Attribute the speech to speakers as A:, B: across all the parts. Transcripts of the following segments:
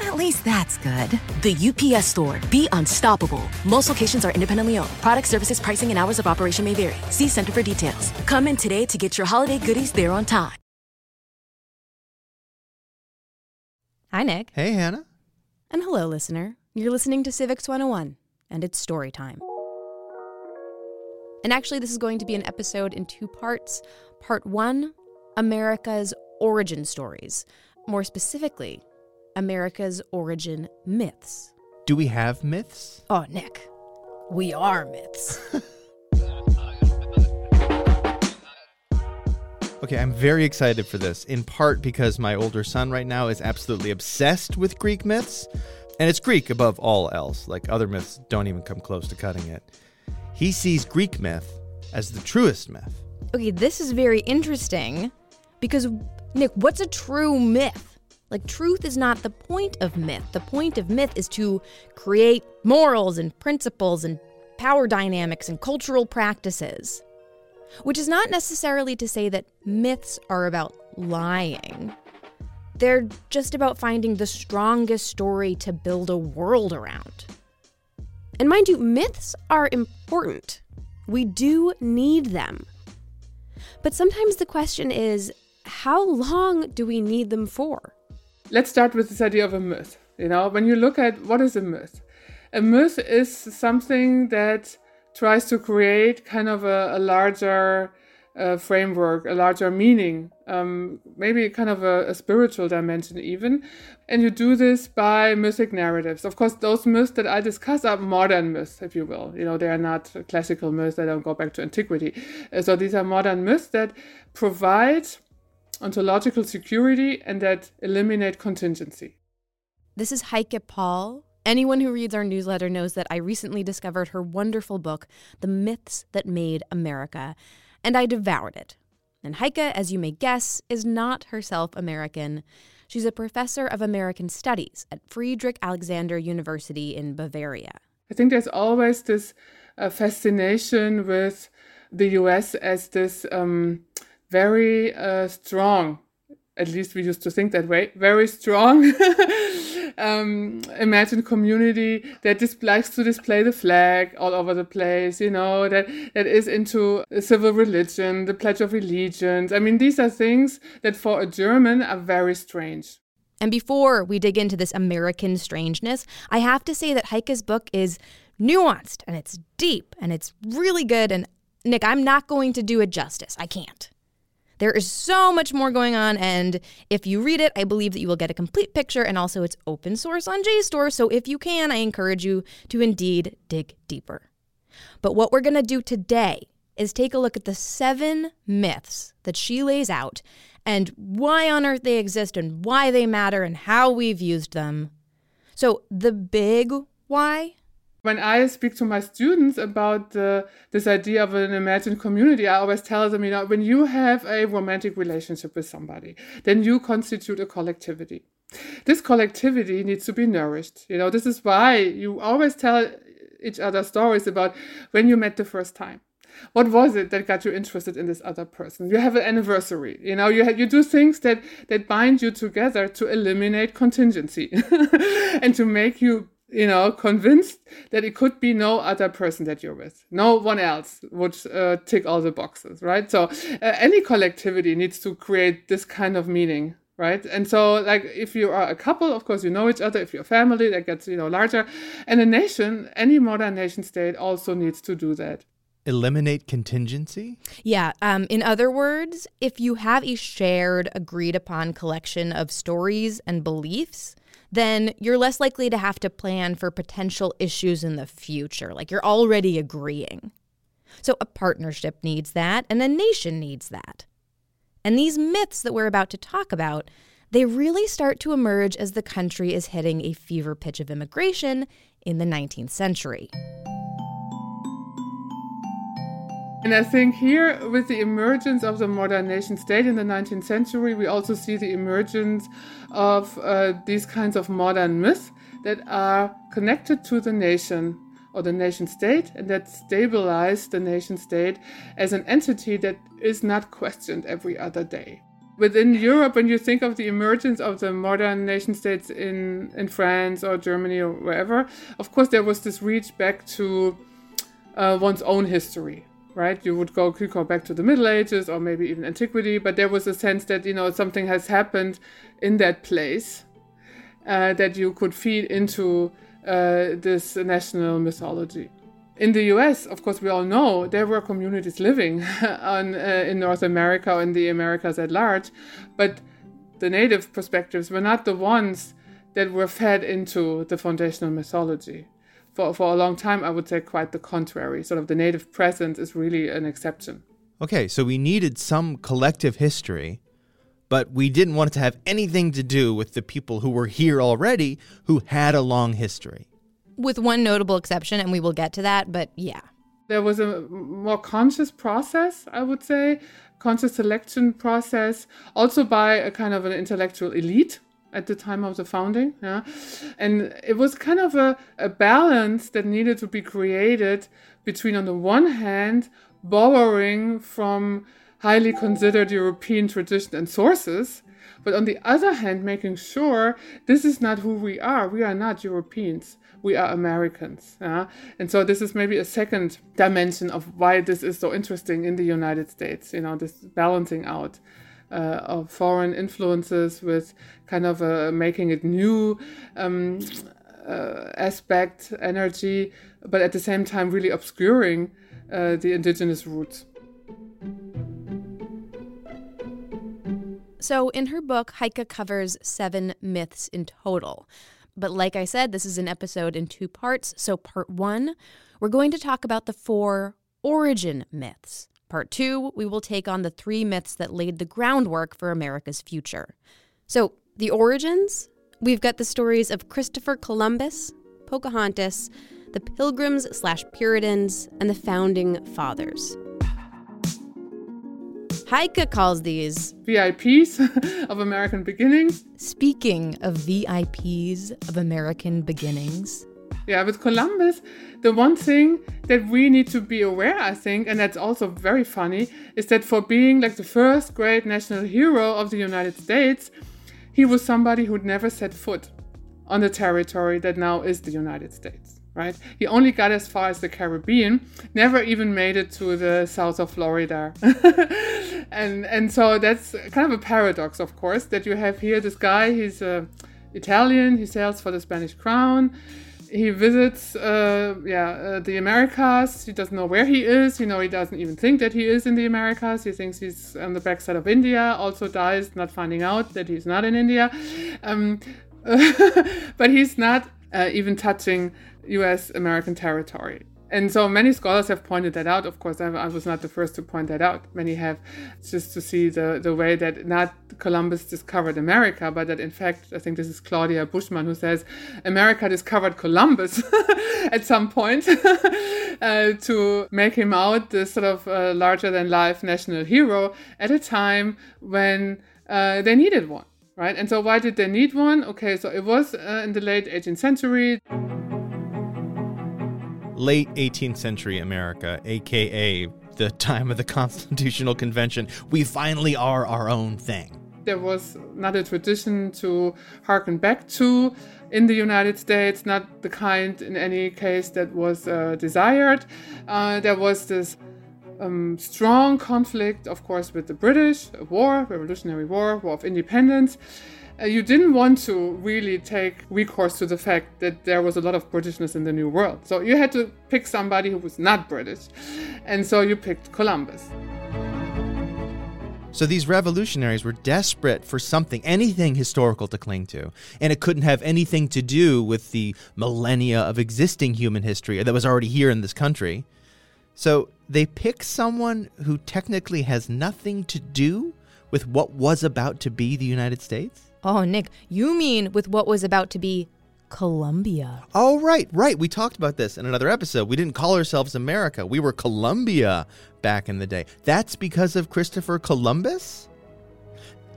A: At least that's good.
B: The UPS store. Be unstoppable. Most locations are independently owned. Product services, pricing, and hours of operation may vary. See Center for details. Come in today to get your holiday goodies there on time.
C: Hi, Nick.
D: Hey, Hannah.
C: And hello, listener. You're listening to Civics 101, and it's story time. And actually, this is going to be an episode in two parts. Part one America's origin stories. More specifically, America's origin myths.
D: Do we have myths?
C: Oh, Nick, we are myths.
D: Okay, I'm very excited for this, in part because my older son right now is absolutely obsessed with Greek myths, and it's Greek above all else. Like other myths don't even come close to cutting it. He sees Greek myth as the truest myth.
C: okay, this is very interesting because, Nick, what's a true myth? Like, truth is not the point of myth. The point of myth is to create morals and principles and power dynamics and cultural practices. Which is not necessarily to say that myths are about lying. They're just about finding the strongest story to build a world around. And mind you, myths are important. We do need them. But sometimes the question is how long do we need them for?
E: Let's start with this idea of a myth. You know, when you look at what is a myth, a myth is something that tries to create kind of a, a larger uh, framework, a larger meaning, um, maybe kind of a, a spiritual dimension, even. And you do this by mythic narratives. Of course, those myths that I discuss are modern myths, if you will. You know, they are not classical myths, they don't go back to antiquity. Uh, so these are modern myths that provide ontological security and that eliminate contingency.
C: This is Heike Paul. Anyone who reads our newsletter knows that I recently discovered her wonderful book, The Myths That Made America, and I devoured it. And Heike, as you may guess, is not herself American. She's a professor of American Studies at Friedrich Alexander University in Bavaria.
E: I think there's always this uh, fascination with the US as this um, very uh, strong, at least we used to think that way, very strong um, imagined community that dis- likes to display the flag all over the place, you know, that, that is into civil religion, the Pledge of Allegiance. I mean, these are things that for a German are very strange.
C: And before we dig into this American strangeness, I have to say that Heike's book is nuanced and it's deep and it's really good. And Nick, I'm not going to do it justice. I can't. There is so much more going on, and if you read it, I believe that you will get a complete picture, and also it's open source on JSTOR, so if you can, I encourage you to indeed dig deeper. But what we're going to do today is take a look at the seven myths that she lays out and why on earth they exist and why they matter and how we've used them. So, the big why
E: when I speak to my students about this idea of an imagined community, I always tell them, you know, when you have a romantic relationship with somebody, then you constitute a collectivity. This collectivity needs to be nourished. You know, this is why you always tell each other stories about when you met the first time. What was it that got you interested in this other person? You have an anniversary. You know, you have, you do things that that bind you together to eliminate contingency and to make you you know, convinced that it could be no other person that you're with. No one else would uh, tick all the boxes, right? So uh, any collectivity needs to create this kind of meaning, right? And so, like, if you are a couple, of course, you know each other. If you're a family, that gets, you know, larger. And a nation, any modern nation state also needs to do that.
D: Eliminate contingency?
C: Yeah. Um, in other words, if you have a shared, agreed upon collection of stories and beliefs, then you're less likely to have to plan for potential issues in the future. Like you're already agreeing. So a partnership needs that, and a nation needs that. And these myths that we're about to talk about, they really start to emerge as the country is hitting a fever pitch of immigration in the 19th century.
E: And I think here, with the emergence of the modern nation state in the 19th century, we also see the emergence of uh, these kinds of modern myths that are connected to the nation or the nation state and that stabilize the nation state as an entity that is not questioned every other day. Within Europe, when you think of the emergence of the modern nation states in, in France or Germany or wherever, of course, there was this reach back to uh, one's own history right? You would go could go back to the Middle Ages or maybe even antiquity, but there was a sense that you know something has happened in that place uh, that you could feed into uh, this national mythology. In the U.S., of course, we all know there were communities living on uh, in North America or in the Americas at large, but the native perspectives were not the ones that were fed into the foundational mythology for, for a long time, I would say quite the contrary. Sort of the native presence is really an exception.
D: Okay, so we needed some collective history, but we didn't want it to have anything to do with the people who were here already who had a long history.
C: With one notable exception, and we will get to that, but yeah.
E: There was a more conscious process, I would say, conscious selection process, also by a kind of an intellectual elite at the time of the founding. Yeah? And it was kind of a, a balance that needed to be created between, on the one hand, borrowing from highly considered European tradition and sources, but on the other hand, making sure this is not who we are. We are not Europeans. We are Americans. Yeah? And so this is maybe a second dimension of why this is so interesting in the United States, you know, this balancing out uh, of foreign influences with kind of a making it new um, uh, aspect, energy, but at the same time really obscuring uh, the indigenous roots.
C: So, in her book, Heike covers seven myths in total. But, like I said, this is an episode in two parts. So, part one, we're going to talk about the four origin myths. Part two, we will take on the three myths that laid the groundwork for America's future. So, the origins we've got the stories of Christopher Columbus, Pocahontas, the Pilgrims slash Puritans, and the Founding Fathers. Heike calls these
E: VIPs of American beginnings.
C: Speaking of VIPs of American beginnings,
E: yeah, with Columbus, the one thing that we need to be aware, I think, and that's also very funny, is that for being like the first great national hero of the United States, he was somebody who'd never set foot on the territory that now is the United States, right? He only got as far as the Caribbean, never even made it to the south of Florida. and and so that's kind of a paradox, of course, that you have here this guy, he's uh, Italian, he sails for the Spanish crown he visits uh, yeah uh, the Americas. He doesn't know where he is. You know, he doesn't even think that he is in the Americas. He thinks he's on the backside of India. Also dies not finding out that he's not in India. Um, but he's not uh, even touching U.S. American territory. And so many scholars have pointed that out. Of course, I, I, was not the first to point that out. Many have just to see the, the way that not Columbus discovered America, but that in fact, I think this is Claudia Bushman who says America discovered Columbus at some point uh, to make him out this sort of uh, larger than life national hero at a time when uh, they needed one, right? And so, why did they need one? Okay, so it was uh, in the late 18th century
D: late 18th century America, aka the time of the Constitutional Convention, we finally are our own thing.
E: There was not a tradition to harken back to in the United States, not the kind in any case that was uh, desired. Uh, there was this um, strong conflict, of course, with the British, war, Revolutionary War, War of Independence Uh, you didn't want to really take recourse to the fact that there was a lot of Britishness in the New World. So you had to pick somebody who was not British. And so you picked Columbus.
D: So these revolutionaries were desperate for something, anything historical to cling to. And it couldn't have anything to do with the millennia of existing human history that was already here in this country. So they pick someone who technically has nothing to do with what was about to be the United States?
C: Oh, Nick, you mean with what was about to be Columbia.
D: Oh, right, right. We talked about this in another episode. We didn't call ourselves America. We were Columbia back in the day. That's because of Christopher Columbus?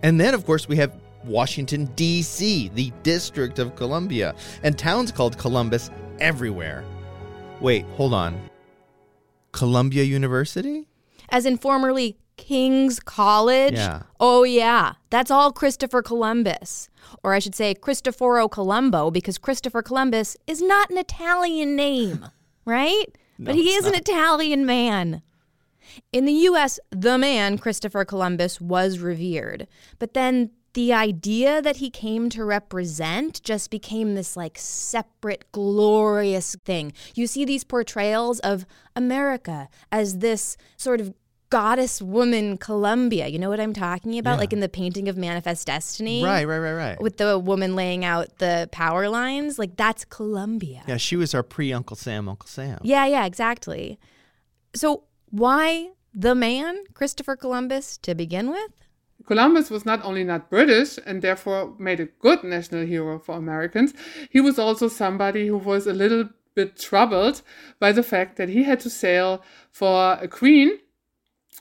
D: And then, of course, we have Washington, D.C., the District of Columbia, and towns called Columbus everywhere. Wait, hold on. Columbia University?
C: As in formerly King's College?
D: Yeah.
C: Oh, yeah. That's all Christopher Columbus. Or I should say Cristoforo Colombo, because Christopher Columbus is not an Italian name, right? but he is an Italian man. In the US, the man, Christopher Columbus, was revered. But then the idea that he came to represent just became this like separate, glorious thing. You see these portrayals of America as this sort of goddess woman Columbia. You know what I'm talking about?
D: Yeah.
C: Like in the painting of Manifest Destiny.
D: Right, right, right, right.
C: With the woman laying out the power lines. Like that's Columbia.
D: yeah, she was our pre Uncle Sam, Uncle Sam.
C: Yeah, yeah, exactly. So why the man, Christopher Columbus, to begin with?
E: Columbus was not only not British and therefore made a good national hero for Americans, he was also somebody who was a little bit troubled by the fact that he had to sail for a queen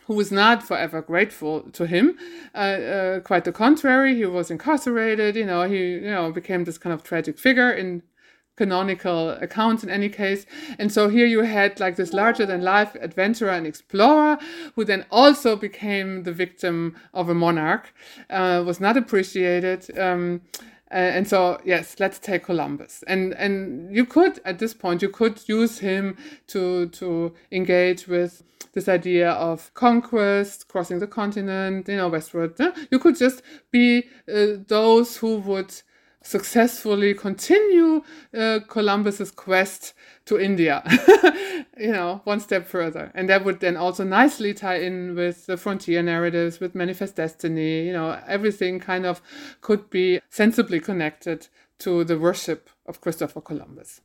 E: who was not forever grateful to him. Uh, uh, quite the contrary, he was incarcerated. You know, he you know became this kind of tragic figure in canonical accounts in any case. And so here you had like this larger than life adventurer and explorer who then also became the victim of a monarch, uh, was not appreciated. Um, uh, and so yes, let's take Columbus. And and you could at this point you could use him to to engage with this idea of conquest, crossing the continent, you know, westward. You could just be uh, those who would successfully continue uh, Columbus's quest to India, you know, one step further. And that would then also nicely tie in with the frontier narratives, with Manifest Destiny, you know, everything kind of could be sensibly connected to the worship of Christopher Columbus.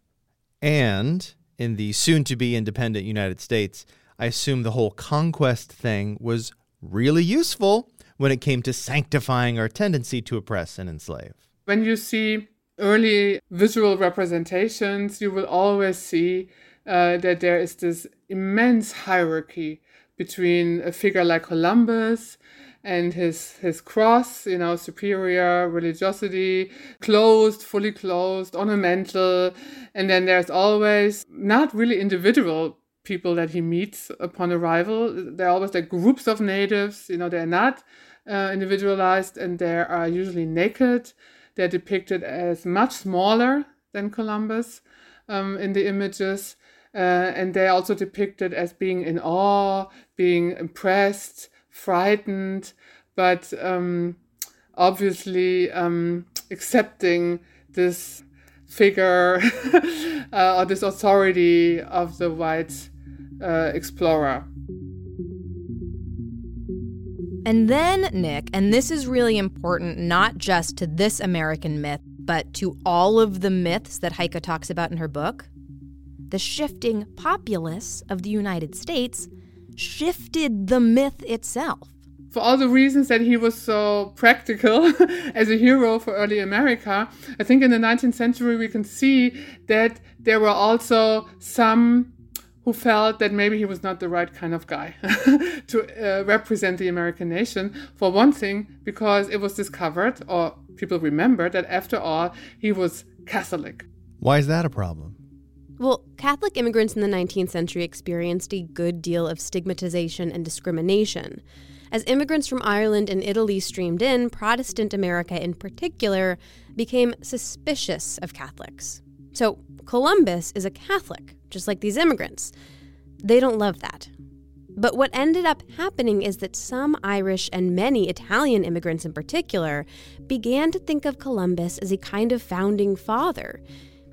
D: And in the soon to be independent United States, I assume the whole conquest thing was really useful when it came to sanctifying our tendency to oppress and enslave.
E: When you see early visual representations, you will always see uh, that there is this immense hierarchy between a figure like Columbus and his his cross, you know, superior religiosity, closed, fully closed, ornamental, and then there's always not really individual people that he meets upon arrival. They're always like groups of natives, you know, they're not uh, individualized and they are usually naked. They're depicted as much smaller than Columbus um, in the images. Uh, and they're also depicted as being in awe, being impressed, frightened, but um, obviously um, accepting this figure uh, or this authority of the white uh, explorer.
C: And then, Nick, and this is really important not just to this American myth, but to all of the myths that Heike talks about in her book, the shifting populace of the United States shifted the myth itself.
E: For all the reasons that he was so practical as a hero for early America, I think in the 19th century we can see that there were also some who felt that maybe he was not the right kind of guy to uh, represent the American nation. For one thing, because it was discovered, or people remembered, that after all, he was Catholic.
D: Why is that a problem?
F: Well, Catholic immigrants in the 19th century experienced a good deal of stigmatization and discrimination. As immigrants from Ireland and Italy streamed in, Protestant America in particular became suspicious of Catholics. So, Columbus is a Catholic, just like these immigrants. They don't love that. But what ended up happening is that some Irish and many Italian immigrants in particular began to think of Columbus as a kind of founding father.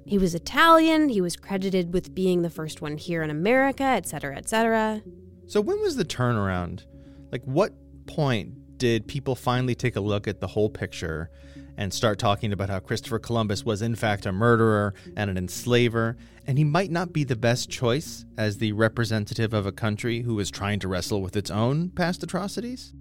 F: He was Italian, he was credited with being the first one here in America, etc., etc.
D: So, when was the turnaround? Like, what point did people finally take a look at the whole picture and start talking about how Christopher Columbus was, in fact, a murderer and an enslaver, and he might not be the best choice as the representative of a country who is trying to wrestle with its own past atrocities?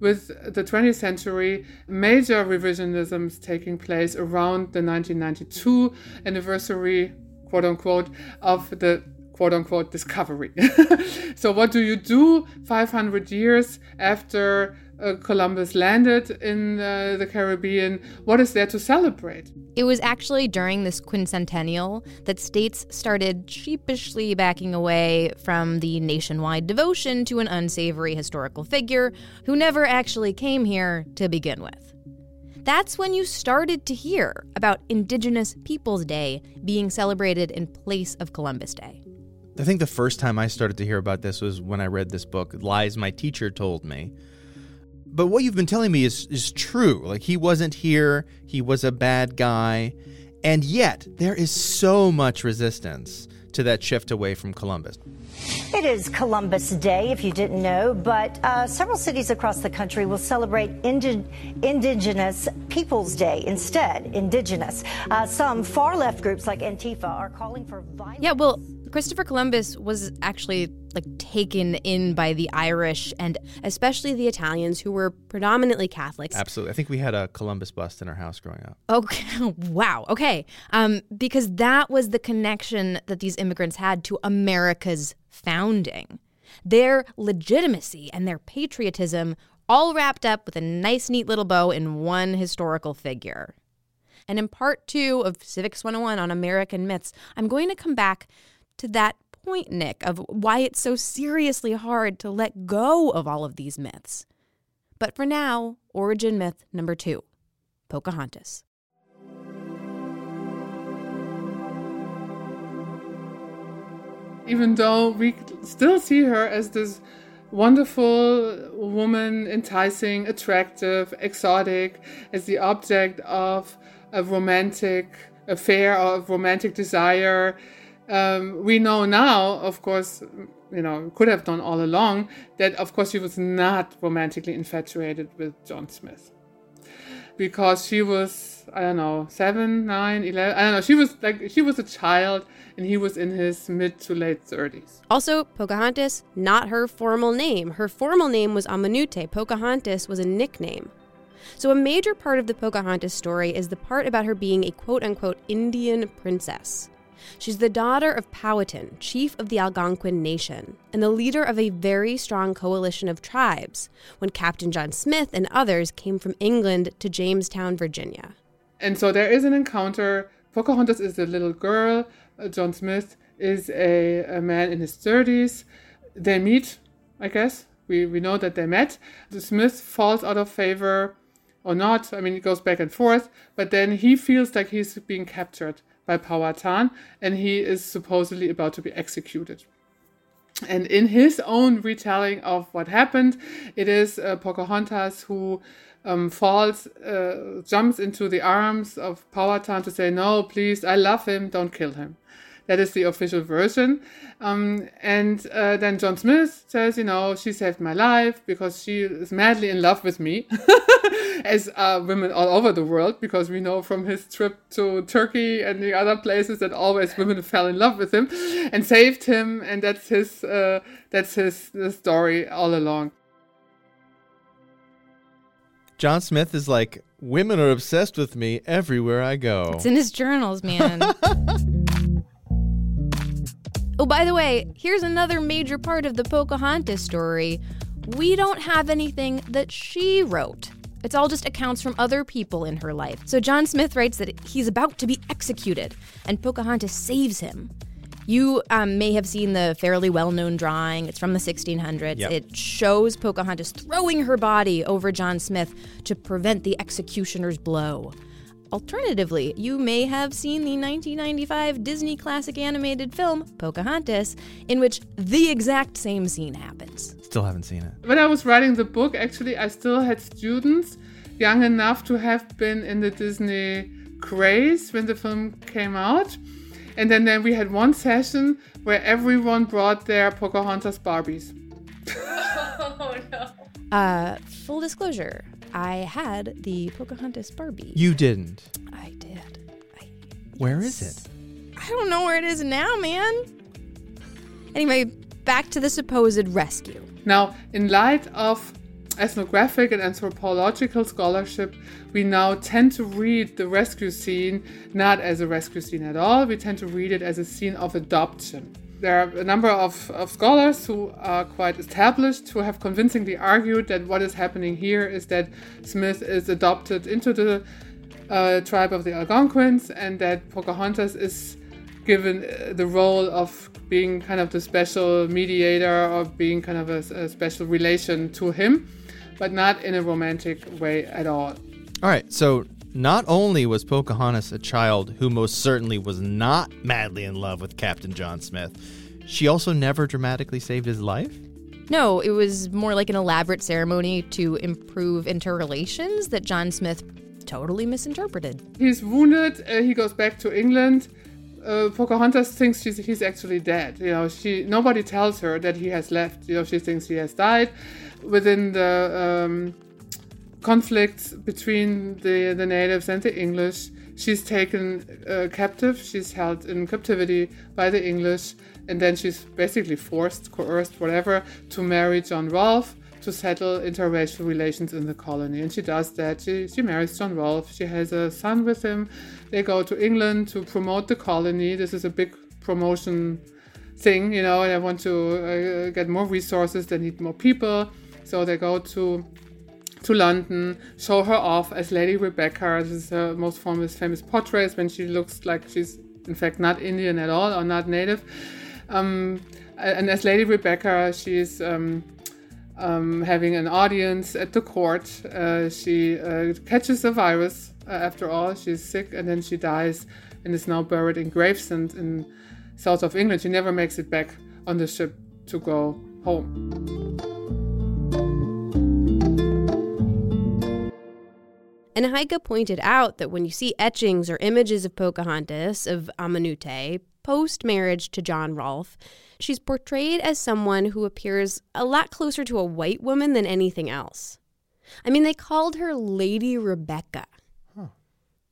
E: with the 20th century, major revisionisms taking place around the 1992 anniversary, quote unquote, of the quote unquote discovery. so, what do you do 500 years after uh, Columbus landed in uh, the Caribbean? What is there to celebrate?
C: It was actually during this quincentennial that states started sheepishly backing away from the nationwide devotion to an unsavory historical figure who never actually came here to begin with. That's when you started to hear about Indigenous Peoples Day being celebrated in place of Columbus Day.
D: I think the first time I started to hear about this was when I read this book, Lies My Teacher Told Me. But what you've been telling me is, is true. Like, he wasn't here, he was a bad guy. And yet, there is so much resistance to that shift away from Columbus.
G: It is Columbus Day, if you didn't know, but uh, several cities across the country will celebrate indi- Indigenous Peoples Day instead. Indigenous. Uh, some far left groups like Antifa are calling for violence.
C: Yeah, well, Christopher Columbus was actually like taken in by the Irish and especially the Italians who were predominantly Catholics.
D: Absolutely. I think we had a Columbus bust in our house growing up.
C: Okay. wow. Okay. Um, because that was the connection that these immigrants had to America's founding. Their legitimacy and their patriotism all wrapped up with a nice, neat little bow in one historical figure. And in part two of Civics 101 on American myths, I'm going to come back to that point, Nick, of why it's so seriously hard to let go of all of these myths. But for now, origin myth number two Pocahontas.
E: Even though we still see her as this wonderful woman, enticing, attractive, exotic, as the object of a romantic affair or of romantic desire, um, we know now, of course, you know, could have done all along, that of course she was not romantically infatuated with John Smith. Because she was, I don't know, seven, nine, eleven, I don't know, she was like, she was a child and he was in his mid to late 30s.
F: Also, Pocahontas, not her formal name. Her formal name was Amonute. Pocahontas was a nickname. So, a major part of the Pocahontas story is the part about her being a quote unquote Indian princess. She's the daughter of Powhatan, chief of the Algonquin Nation, and the leader of a very strong coalition of tribes when Captain John Smith and others came from England to Jamestown, Virginia.
E: And so there is an encounter. Pocahontas is a little girl. Uh, John Smith is a, a man in his 30s. They meet, I guess. We, we know that they met. The Smith falls out of favor or not. I mean, it goes back and forth. But then he feels like he's being captured by Powhatan, and he is supposedly about to be executed. And in his own retelling of what happened, it is uh, Pocahontas who um, falls, uh, jumps into the arms of Powhatan to say, No, please, I love him, don't kill him. That is the official version. Um, and uh, then John Smith says, you know, she saved my life because she is madly in love with me, as are women all over the world, because we know from his trip to Turkey and the other places that always women fell in love with him and saved him. And that's his, uh, that's his story all along.
D: John Smith is like, women are obsessed with me everywhere I go.
C: It's in his journals, man. oh, by the way, here's another major part of the Pocahontas story. We don't have anything that she wrote. It's all just accounts from other people in her life. So John Smith writes that he's about to be executed, and Pocahontas saves him. You um, may have seen the fairly well known drawing. It's from the 1600s.
D: Yep.
C: It shows Pocahontas throwing her body over John Smith to prevent the executioner's blow. Alternatively, you may have seen the 1995 Disney classic animated film, Pocahontas, in which the exact same scene happens.
D: Still haven't seen it.
E: When I was writing the book, actually, I still had students young enough to have been in the Disney craze when the film came out. And then, then we had one session where everyone brought their Pocahontas Barbies. Oh, no.
C: Uh, full disclosure, I had the Pocahontas Barbie.
D: You didn't.
C: I did. I,
D: Where is it?
C: I don't know where it is now, man. Anyway, back to the supposed rescue.
E: Now, in light of ethnographic and anthropological scholarship, we now tend to read the rescue scene not as a rescue scene at all. We tend to read it as a scene of adoption. There are a number of, of scholars who are quite established who have convincingly argued that what is happening here is that Smith is adopted into the uh, tribe of the Algonquins and that Pocahontas is given uh, the role of being kind of the special mediator or being kind of a, a special relation to him, but not in a romantic way at all.
D: All right, so not only was Pocahontas a child who most certainly was not madly in love with Captain John Smith, she also never dramatically saved his life?
C: No, it was more like an elaborate ceremony to improve interrelations that John Smith totally misinterpreted.
E: He's wounded, uh, he goes back to England uh, Pocahontas thinks she's, he's actually dead. You know, she nobody tells her that he has left. You know, she thinks he has died. Within the um, conflicts between the the natives and the English, she's taken uh, captive. She's held in captivity by the English, and then she's basically forced, coerced, whatever, to marry John Rolfe to settle interracial relations in the colony. And she does that. She, she marries John Rolfe. She has a son with him. They go to England to promote the colony. This is a big promotion thing, you know, they want to uh, get more resources, they need more people. So they go to to London, show her off as Lady Rebecca. This is her most famous famous portrait when she looks like she's in fact not Indian at all or not native. Um, and as Lady Rebecca, she's um, um, having an audience at the court. Uh, she uh, catches the virus uh, after all. She's sick and then she dies and is now buried in Gravesend in south of England. She never makes it back on the ship to go home.
F: And Heike pointed out that when you see etchings or images of Pocahontas, of Amonute, post marriage to John Rolfe, she's portrayed as someone who appears a lot closer to a white woman than anything else. I mean, they called her Lady Rebecca. Huh.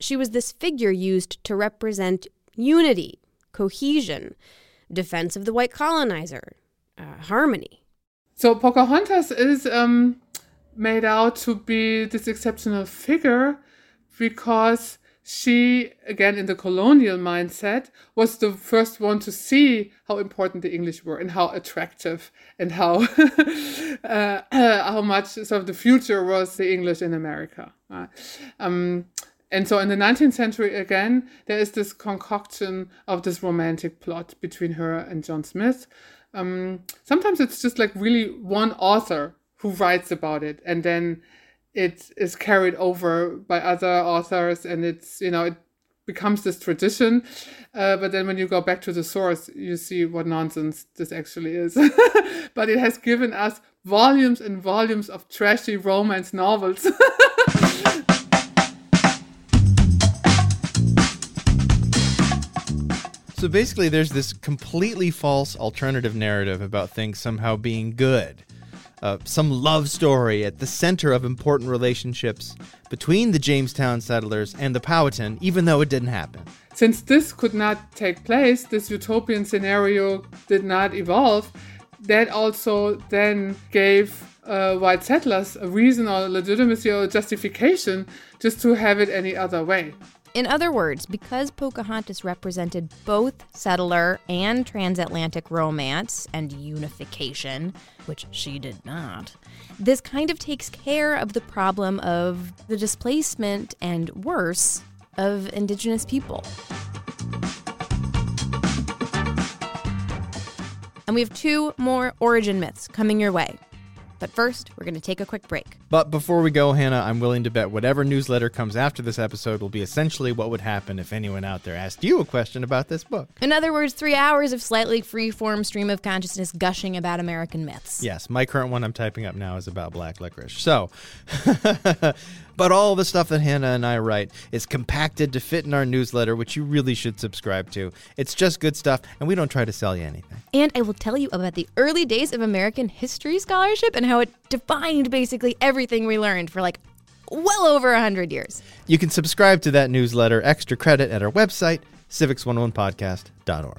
F: She was this figure used to represent unity, cohesion, defense of the white colonizer, uh, harmony.
E: So Pocahontas is um, made out to be this exceptional figure because she, again in the colonial mindset, was the first one to see how important the English were and how attractive and how uh, how much sort of the future was the English in America. Uh, um, and so in the 19th century, again, there is this concoction of this romantic plot between her and John Smith. Um, sometimes it's just like really one author who writes about it. And then it is carried over by other authors and it's you know it becomes this tradition. Uh, but then when you go back to the source you see what nonsense this actually is. But it has given us volumes and volumes of trashy romance novels.
D: So basically, there's this completely false alternative narrative about things somehow being good uh, some love story at the center of important relationships between the Jamestown settlers and the Powhatan, even though it didn't happen.
E: Since this could not take place, this utopian scenario did not evolve, that also then gave uh, white settlers a reason or legitimacy or justification just to have it any other way.
C: In other words, because Pocahontas represented both settler and transatlantic romance and unification, which she did not, this kind of takes care of the problem of the displacement and worse of indigenous people. And we have two more origin myths coming your way. But first, we're going to take a quick break.
D: But before we go, Hannah, I'm willing to bet whatever newsletter comes after this episode will be essentially what would happen if anyone out there asked you a question about this book.
C: In other words, three hours of slightly free-form stream of consciousness gushing about American myths.
D: Yes, my current one I'm typing up now is about black licorice. So, but all the stuff that Hannah and I write is compacted to fit in our newsletter, which you really should subscribe to. It's just good stuff, and we don't try to sell you anything.
C: And I will tell you about the early days of American history scholarship and how it defined basically everything we learned for like well over 100 years.
D: You can subscribe to that newsletter extra credit at our website, civics101podcast.org.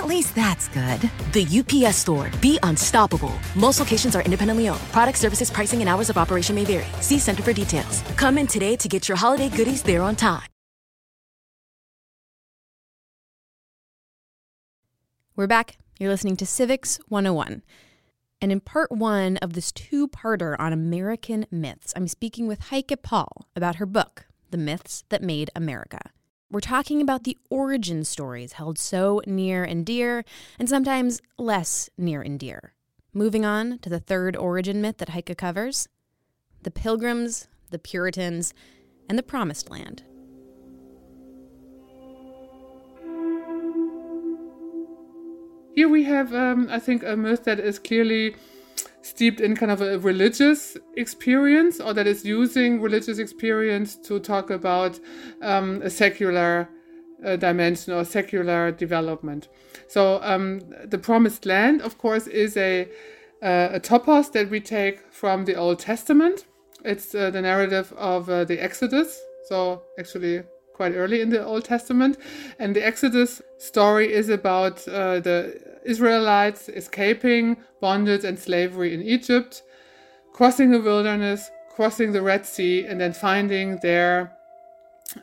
H: At least that's good.
B: The UPS store. Be unstoppable. Most locations are independently owned. Product services, pricing, and hours of operation may vary. See Center for details. Come in today to get your holiday goodies there on time.
C: We're back. You're listening to Civics 101. And in part one of this two parter on American myths, I'm speaking with Heike Paul about her book, The Myths That Made America. We're talking about the origin stories held so near and dear, and sometimes less near and dear. Moving on to the third origin myth that Heike covers the Pilgrims, the Puritans, and the Promised Land.
E: Here we have, um, I think, a myth that is clearly steeped in kind of a religious experience or that is using religious experience to talk about um, a secular uh, dimension or secular development. So um, the promised land, of course, is a, uh, a topos that we take from the Old Testament. It's uh, the narrative of uh, the Exodus. So actually quite early in the Old Testament. And the Exodus story is about uh, the Israelites escaping bondage and slavery in Egypt, crossing the wilderness, crossing the Red Sea, and then finding their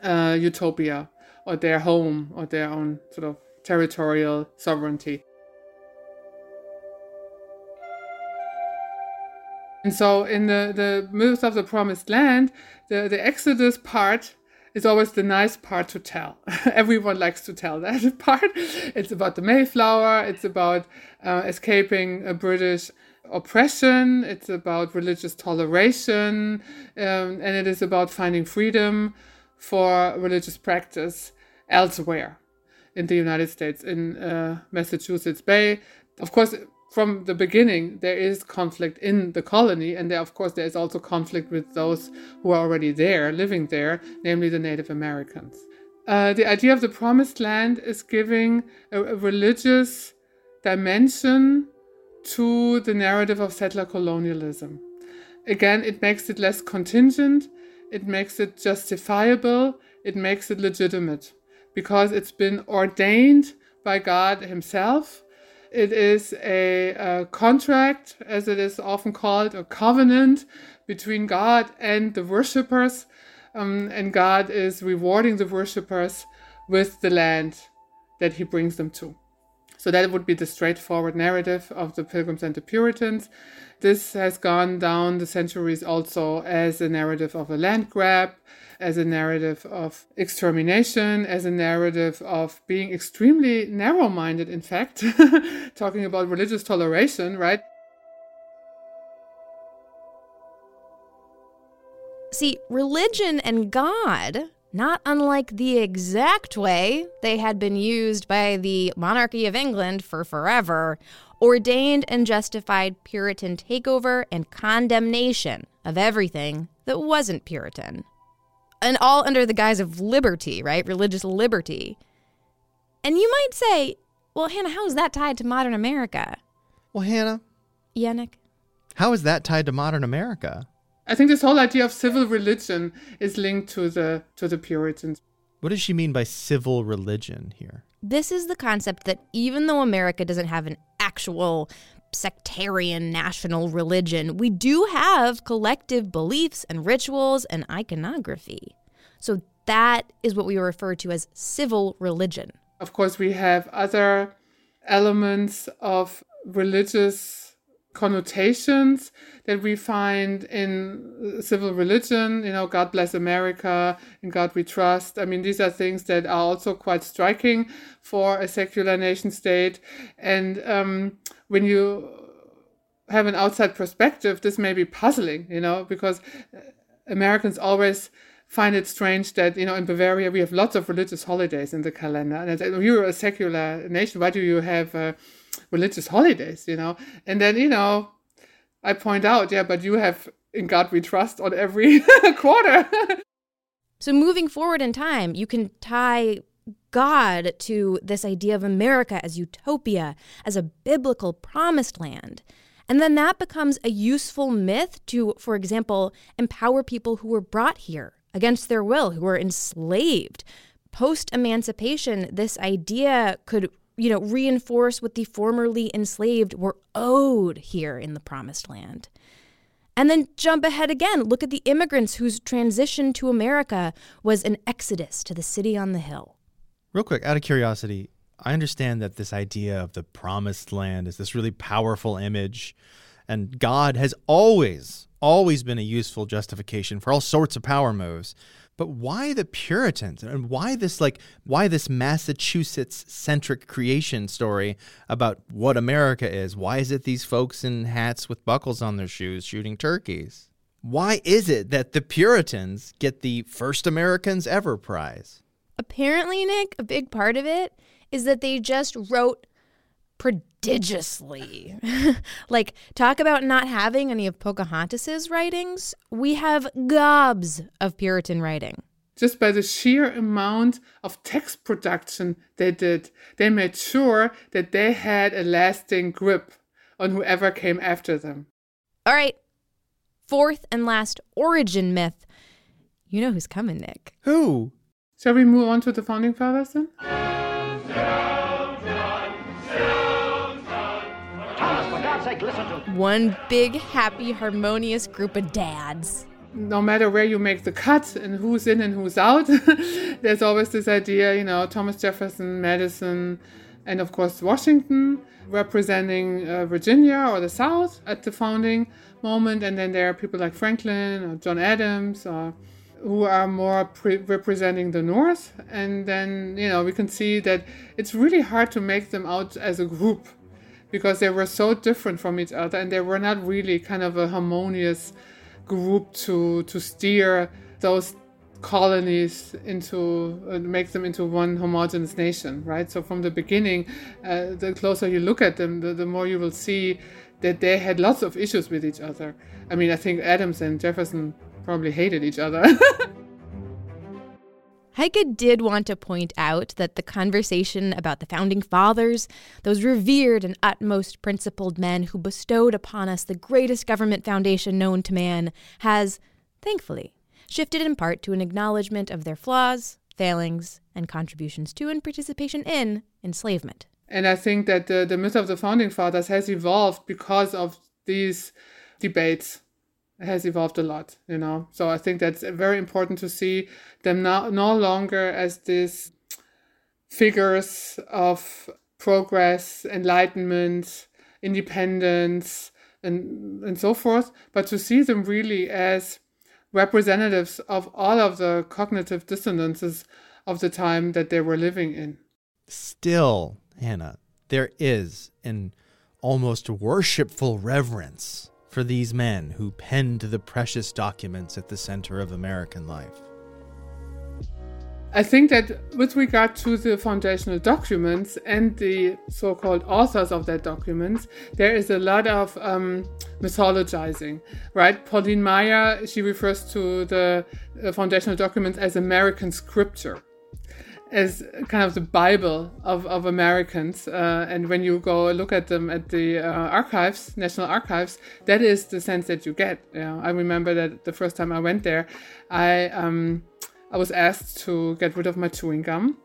E: uh, utopia or their home or their own sort of territorial sovereignty. And so, in the, the myth of the promised land, the, the Exodus part is always the nice part to tell. Everyone likes to tell that part. It's about the Mayflower, it's about uh, escaping a British oppression, it's about religious toleration, um, and it is about finding freedom for religious practice elsewhere in the United States, in uh, Massachusetts Bay. Of course, from the beginning, there is conflict in the colony, and there, of course, there is also conflict with those who are already there, living there, namely the Native Americans. Uh, the idea of the promised land is giving a, a religious dimension to the narrative of settler colonialism. Again, it makes it less contingent, it makes it justifiable, it makes it legitimate because it's been ordained by God Himself it is a, a, contract, as it is often called, a covenant between God and the worshippers. Um, and God is rewarding the worshippers with the land that he brings them to. So that would be the straightforward narrative of the Pilgrims and the Puritans. This has gone down the centuries also as a narrative of a land grab, as a narrative of extermination, as a narrative of being extremely narrow minded, in fact, talking about religious toleration, right?
C: See, religion and God, not unlike the exact way they had been used by the monarchy of England for forever, ordained and justified Puritan takeover and condemnation of everything that wasn't Puritan and all under the guise of liberty, right? Religious liberty. And you might say, well, Hannah, how is that tied to modern America?
D: Well, Hannah.
C: Yannick.
D: How is that tied to modern America?
E: I think this whole idea of civil religion is linked to the to the Puritans.
D: What does she mean by civil religion here?
C: This is the concept that even though America doesn't have an actual sectarian national religion, we do have collective beliefs and rituals and iconography. So that is what we refer to as civil religion.
E: Of course, we have other elements of religious connotations that we find in civil religion, you know, God bless America, in God we trust. I mean, these are things that are also quite striking for a secular nation state. And um, when you have an outside perspective, this may be puzzling, you know, because Americans always find it strange that you know in Bavaria we have lots of religious holidays in the calendar, and you're a secular nation. Why do you have uh, religious holidays? You know, and then you know, I point out, yeah, but you have in God we trust on every quarter.
C: So, moving forward in time, you can tie God to this idea of America as utopia, as a biblical promised land. And then that becomes a useful myth to, for example, empower people who were brought here against their will, who were enslaved. Post emancipation, this idea could, you know, reinforce what the formerly enslaved were owed here in the promised land. And then jump ahead again. Look at the immigrants whose transition to America was an exodus to the city on the hill.
D: Real quick, out of curiosity, I understand that this idea of the promised land is this really powerful image, and God has always, always been a useful justification for all sorts of power moves. But why the Puritans and why this like why this Massachusetts centric creation story about what America is? Why is it these folks in hats with buckles on their shoes shooting turkeys? Why is it that the Puritans get the first Americans ever prize?
C: Apparently, Nick, a big part of it is that they just wrote prodigiously. like, talk about not having any of Pocahontas's writings. We have gobs of Puritan writing.
E: Just by the sheer amount of text production they did, they made sure that they had a lasting grip on whoever came after them.
C: All right. Fourth and last origin myth. You know who's coming, Nick.
D: Who?
E: Shall we move on to the founding fathers then?
C: One big, happy, harmonious group of dads.
E: No matter where you make the cut and who's in and who's out, there's always this idea, you know, Thomas Jefferson, Madison, and of course Washington representing uh, Virginia or the South at the founding moment. And then there are people like Franklin or John Adams or who are more pre- representing the North. And then, you know, we can see that it's really hard to make them out as a group because they were so different from each other and they were not really kind of a harmonious group to to steer those colonies into uh, make them into one homogenous nation right? So from the beginning uh, the closer you look at them the, the more you will see that they had lots of issues with each other. I mean i think adams and jefferson probably hated each other
C: Heike did want to point out that the conversation about the founding fathers, those revered and utmost principled men who bestowed upon us the greatest government foundation known to man, has, thankfully, shifted in part to an acknowledgement of their flaws, failings, and contributions to and participation in enslavement.
E: And I think that the, the myth of the founding fathers has evolved because of these debates has evolved a lot, you know. So I think that's very important to see them now no longer as these figures of progress, enlightenment, independence, and and so forth, but to see them really as representatives of all of the cognitive dissonances of the time that they were living in.
D: Still, Hannah, there is an almost worshipful reverence for these men who penned the precious documents at the center of American life?
E: I think that with regard to the foundational documents and the so called authors of that documents, there is a lot of um, mythologizing, right? Pauline Maier, she refers to the uh, foundational documents as American scripture as kind of the Bible of, of Americans. Uh, and when you go look at them at the uh, archives, National Archives, that is the sense that you get. You know, I remember that the first time I went there, I um, I was asked to get rid of my chewing gum.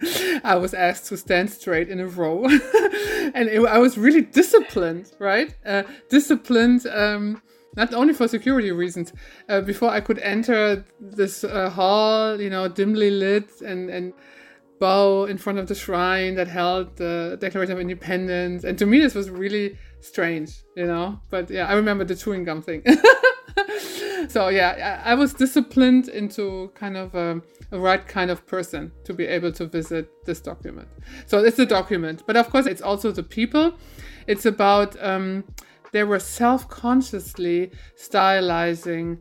E: I was asked to stand straight in a row, and it, I was really disciplined, right? Uh, disciplined. Um, not only for security reasons. Uh, before I could enter this uh, hall, you know, dimly lit and, and bow in front of the shrine that held the Declaration of Independence. And to me, this was really strange, you know. But yeah, I remember the chewing gum thing. so yeah, I, was disciplined into kind of a, a, right kind of person to be able to visit this document. So it's a document, but of course, it's also the people. It's about um, they were self consciously stylizing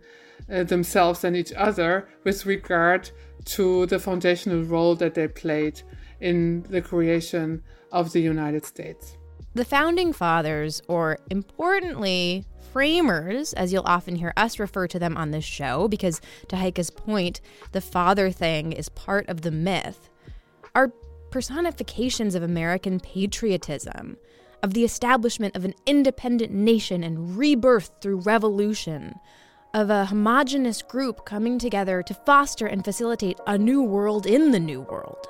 E: uh, themselves and each other with regard to the foundational role that they played in the creation of the United States.
C: The founding fathers, or importantly, framers, as you'll often hear us refer to them on this show, because to Heike's point, the father thing is part of the myth, are personifications of American patriotism, of the establishment of an independent nation and rebirth through revolution, of a homogenous group coming together to foster and facilitate a new world in the new world,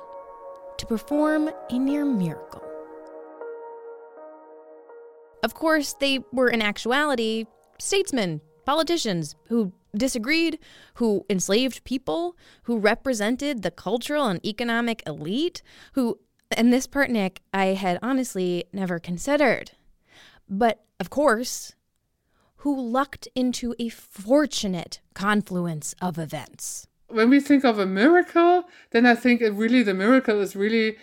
C: to perform a near miracle. Of course, they were in actuality statesmen, politicians who disagreed, who enslaved people, who represented the cultural and economic elite, who, and this part, Nick, I had honestly never considered. But of course, who lucked into a fortunate confluence of events.
E: When we think of a miracle, then I think it really the miracle is really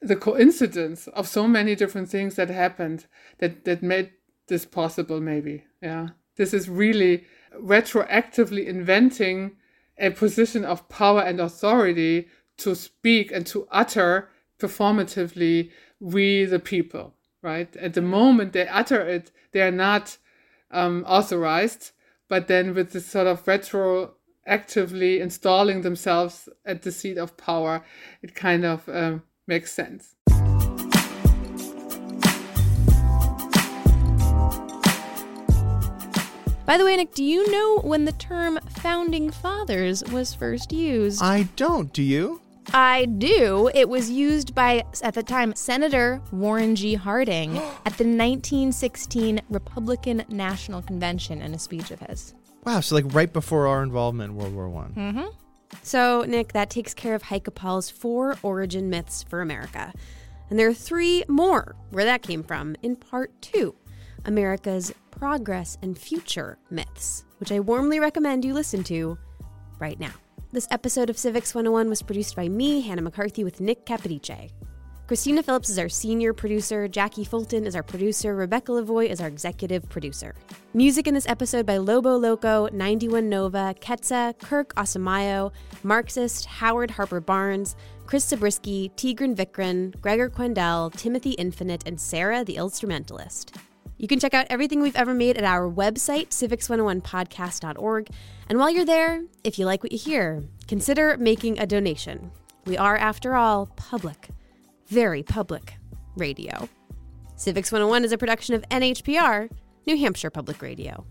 E: the coincidence of so many different things that happened that that made this possible maybe yeah this is really retroactively inventing a position of power and authority to speak and to utter performatively we the people right at the moment they utter it they are not um, authorized but then with this sort of retroactively installing themselves at the seat of power it kind of um, makes sense.
C: By the way, Nick, do you know when the term founding fathers was first used?
D: I don't. Do you?
C: I do. It was used by, at the time, Senator Warren G. Harding at the 1916 Republican National Convention in a speech of his.
D: Wow, so like right before our involvement in World War One.
C: Mm-hmm.
F: So, Nick, that takes care of Heike Paul's four origin myths for America. And there are three more where that came from in part two America's progress and future myths, which I warmly recommend you listen to right now. This episode of Civics 101 was produced by me, Hannah McCarthy, with Nick Capodice. Christina Phillips is our senior producer, Jackie Fulton is our producer, Rebecca Lavoie is our executive producer. Music in this episode by Lobo Loco, 91 Nova, Ketsa, Kirk Osamayo, Marxist, Howard Harper Barnes, Chris Zabriskie, Tigran Vikran, Gregor Quendel, Timothy Infinite, and Sarah the Illstrumentalist. You can check out everything we've ever made at our website, civics101podcast.org. And while you're there, if you like what you hear, consider making a donation. We are, after all, public very public radio. Civics 101 is a production of NHPR, New Hampshire Public Radio.